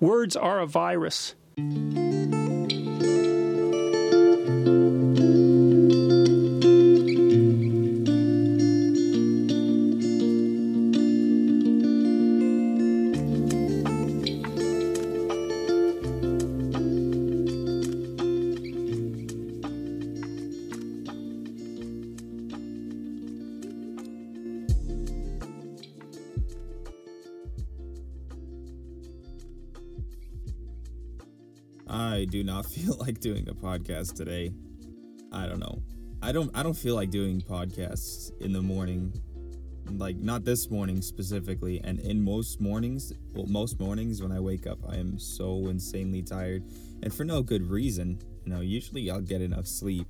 Words are a virus. I do not feel like doing a podcast today. I don't know. I don't I don't feel like doing podcasts in the morning. Like not this morning specifically and in most mornings, well most mornings when I wake up I am so insanely tired and for no good reason. You know, usually I'll get enough sleep.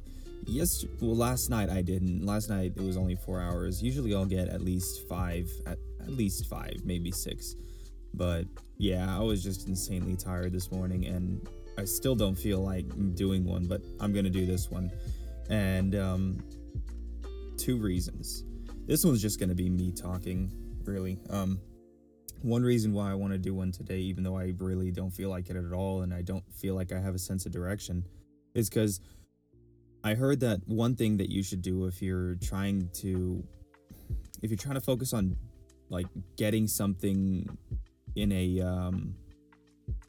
Yes, well last night I didn't. Last night it was only 4 hours. Usually I'll get at least 5 at, at least 5, maybe 6. But yeah, I was just insanely tired this morning and I still don't feel like doing one, but I'm gonna do this one. And um, two reasons. This one's just gonna be me talking, really. Um, one reason why I want to do one today, even though I really don't feel like it at all, and I don't feel like I have a sense of direction, is because I heard that one thing that you should do if you're trying to, if you're trying to focus on, like getting something in a um,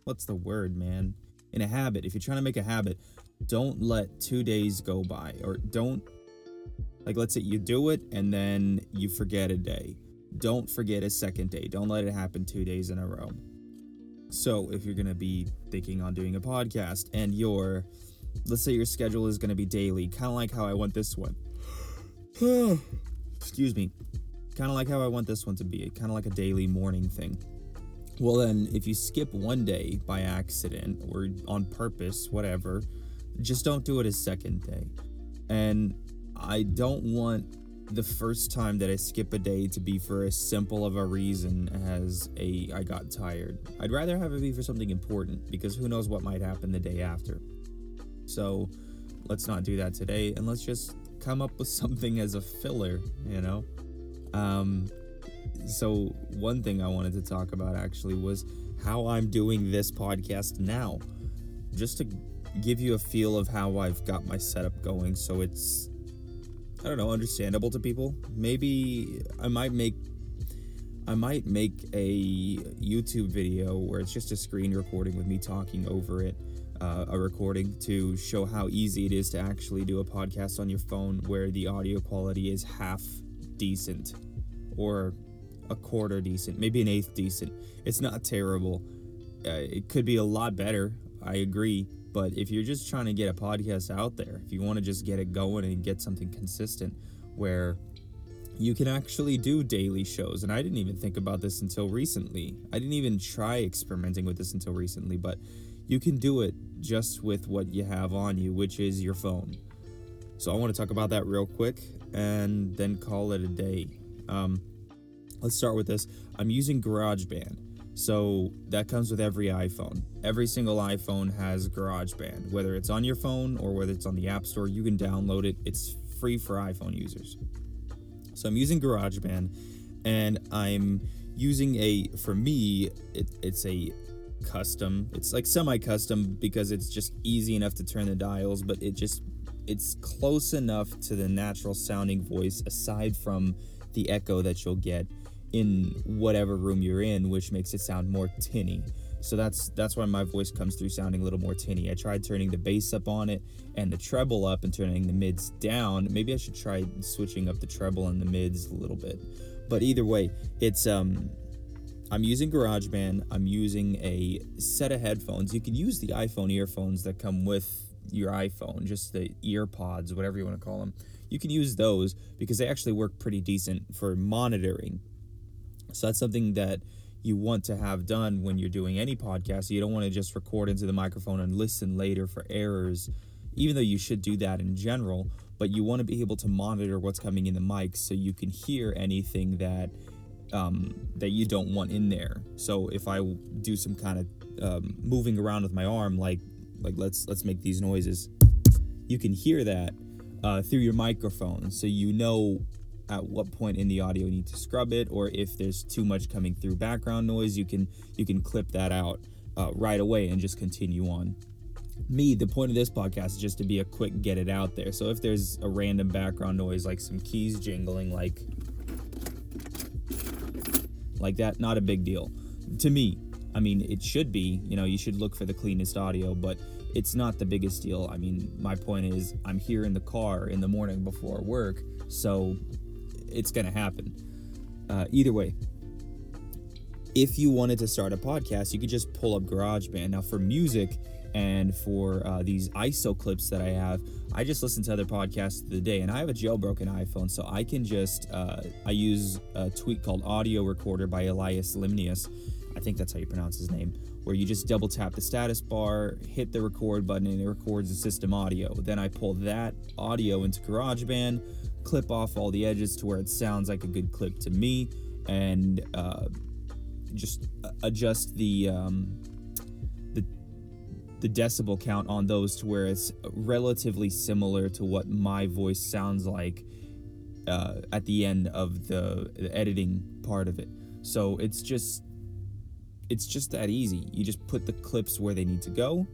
what's the word, man? In a habit, if you're trying to make a habit, don't let two days go by or don't like let's say you do it and then you forget a day. Don't forget a second day. Don't let it happen two days in a row. So if you're gonna be thinking on doing a podcast and your let's say your schedule is gonna be daily, kind of like how I want this one. Excuse me. Kind of like how I want this one to be, kind of like a daily morning thing well, then, if you skip one day by accident or on purpose, whatever, just don't do it a second day. And I don't want the first time that I skip a day to be for as simple of a reason as a I got tired. I'd rather have it be for something important because who knows what might happen the day after. So let's not do that today and let's just come up with something as a filler, you know? Um, so one thing I wanted to talk about actually was how I'm doing this podcast now. Just to give you a feel of how I've got my setup going so it's I don't know, understandable to people. Maybe I might make I might make a YouTube video where it's just a screen recording with me talking over it, uh, a recording to show how easy it is to actually do a podcast on your phone where the audio quality is half decent or a quarter decent, maybe an eighth decent. It's not terrible. Uh, it could be a lot better. I agree. But if you're just trying to get a podcast out there, if you want to just get it going and get something consistent where you can actually do daily shows, and I didn't even think about this until recently. I didn't even try experimenting with this until recently, but you can do it just with what you have on you, which is your phone. So I want to talk about that real quick and then call it a day. Um, Let's start with this. I'm using GarageBand. So that comes with every iPhone. Every single iPhone has GarageBand. Whether it's on your phone or whether it's on the App Store, you can download it. It's free for iPhone users. So I'm using GarageBand and I'm using a, for me, it, it's a custom. It's like semi custom because it's just easy enough to turn the dials, but it just, it's close enough to the natural sounding voice aside from the echo that you'll get in whatever room you're in, which makes it sound more tinny. So that's that's why my voice comes through sounding a little more tinny. I tried turning the bass up on it and the treble up and turning the mids down. Maybe I should try switching up the treble and the mids a little bit. But either way, it's um I'm using GarageBand. I'm using a set of headphones. You can use the iPhone earphones that come with your iPhone, just the ear pods, whatever you want to call them. You can use those because they actually work pretty decent for monitoring so that's something that you want to have done when you're doing any podcast. You don't want to just record into the microphone and listen later for errors, even though you should do that in general. But you want to be able to monitor what's coming in the mic so you can hear anything that um, that you don't want in there. So if I do some kind of um, moving around with my arm, like like let's let's make these noises, you can hear that uh, through your microphone, so you know at what point in the audio you need to scrub it or if there's too much coming through background noise you can you can clip that out uh, right away and just continue on. Me, the point of this podcast is just to be a quick get it out there. So if there's a random background noise like some keys jingling, like like that, not a big deal to me. I mean, it should be. You know, you should look for the cleanest audio, but it's not the biggest deal. I mean, my point is, I'm here in the car in the morning before work, so it's gonna happen. Uh, either way, if you wanted to start a podcast, you could just pull up GarageBand. Now, for music and for uh, these ISO clips that I have, I just listen to other podcasts of the day, and I have a jailbroken iPhone, so I can just uh, I use a tweak called Audio Recorder by Elias Limneos. I think that's how you pronounce his name, where you just double tap the status bar, hit the record button, and it records the system audio. Then I pull that audio into GarageBand, clip off all the edges to where it sounds like a good clip to me, and uh, just adjust the um, the decibel count on those to where it's relatively similar to what my voice sounds like uh, at the end of the, the editing part of it. So it's just it's just that easy. You just put the clips where they need to go,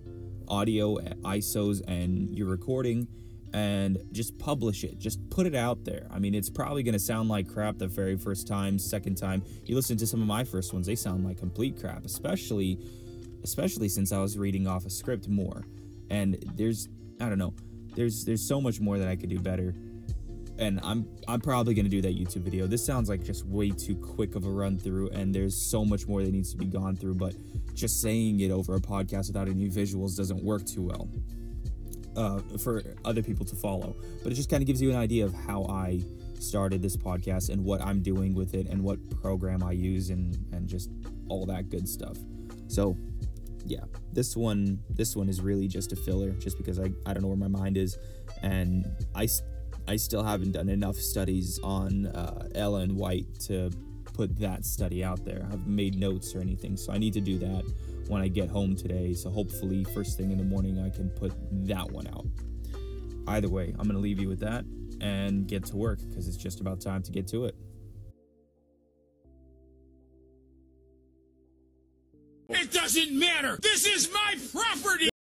audio, ISOs, and your recording, and just publish it. Just put it out there. I mean, it's probably going to sound like crap the very first time, second time. You listen to some of my first ones, they sound like complete crap, especially especially since I was reading off a script more. And there's I don't know. There's there's so much more that I could do better and I'm I'm probably gonna do that YouTube video. This sounds like just way too quick of a run through, and there's so much more that needs to be gone through. But just saying it over a podcast without any visuals doesn't work too well uh, for other people to follow. But it just kind of gives you an idea of how I started this podcast and what I'm doing with it and what program I use and and just all that good stuff. So yeah, this one this one is really just a filler, just because I I don't know where my mind is, and I I still haven't done enough studies on uh, Ellen White to put that study out there. I've made notes or anything, so I need to do that when I get home today. So hopefully, first thing in the morning, I can put that one out. Either way, I'm going to leave you with that and get to work because it's just about time to get to it. It doesn't matter. This is my property.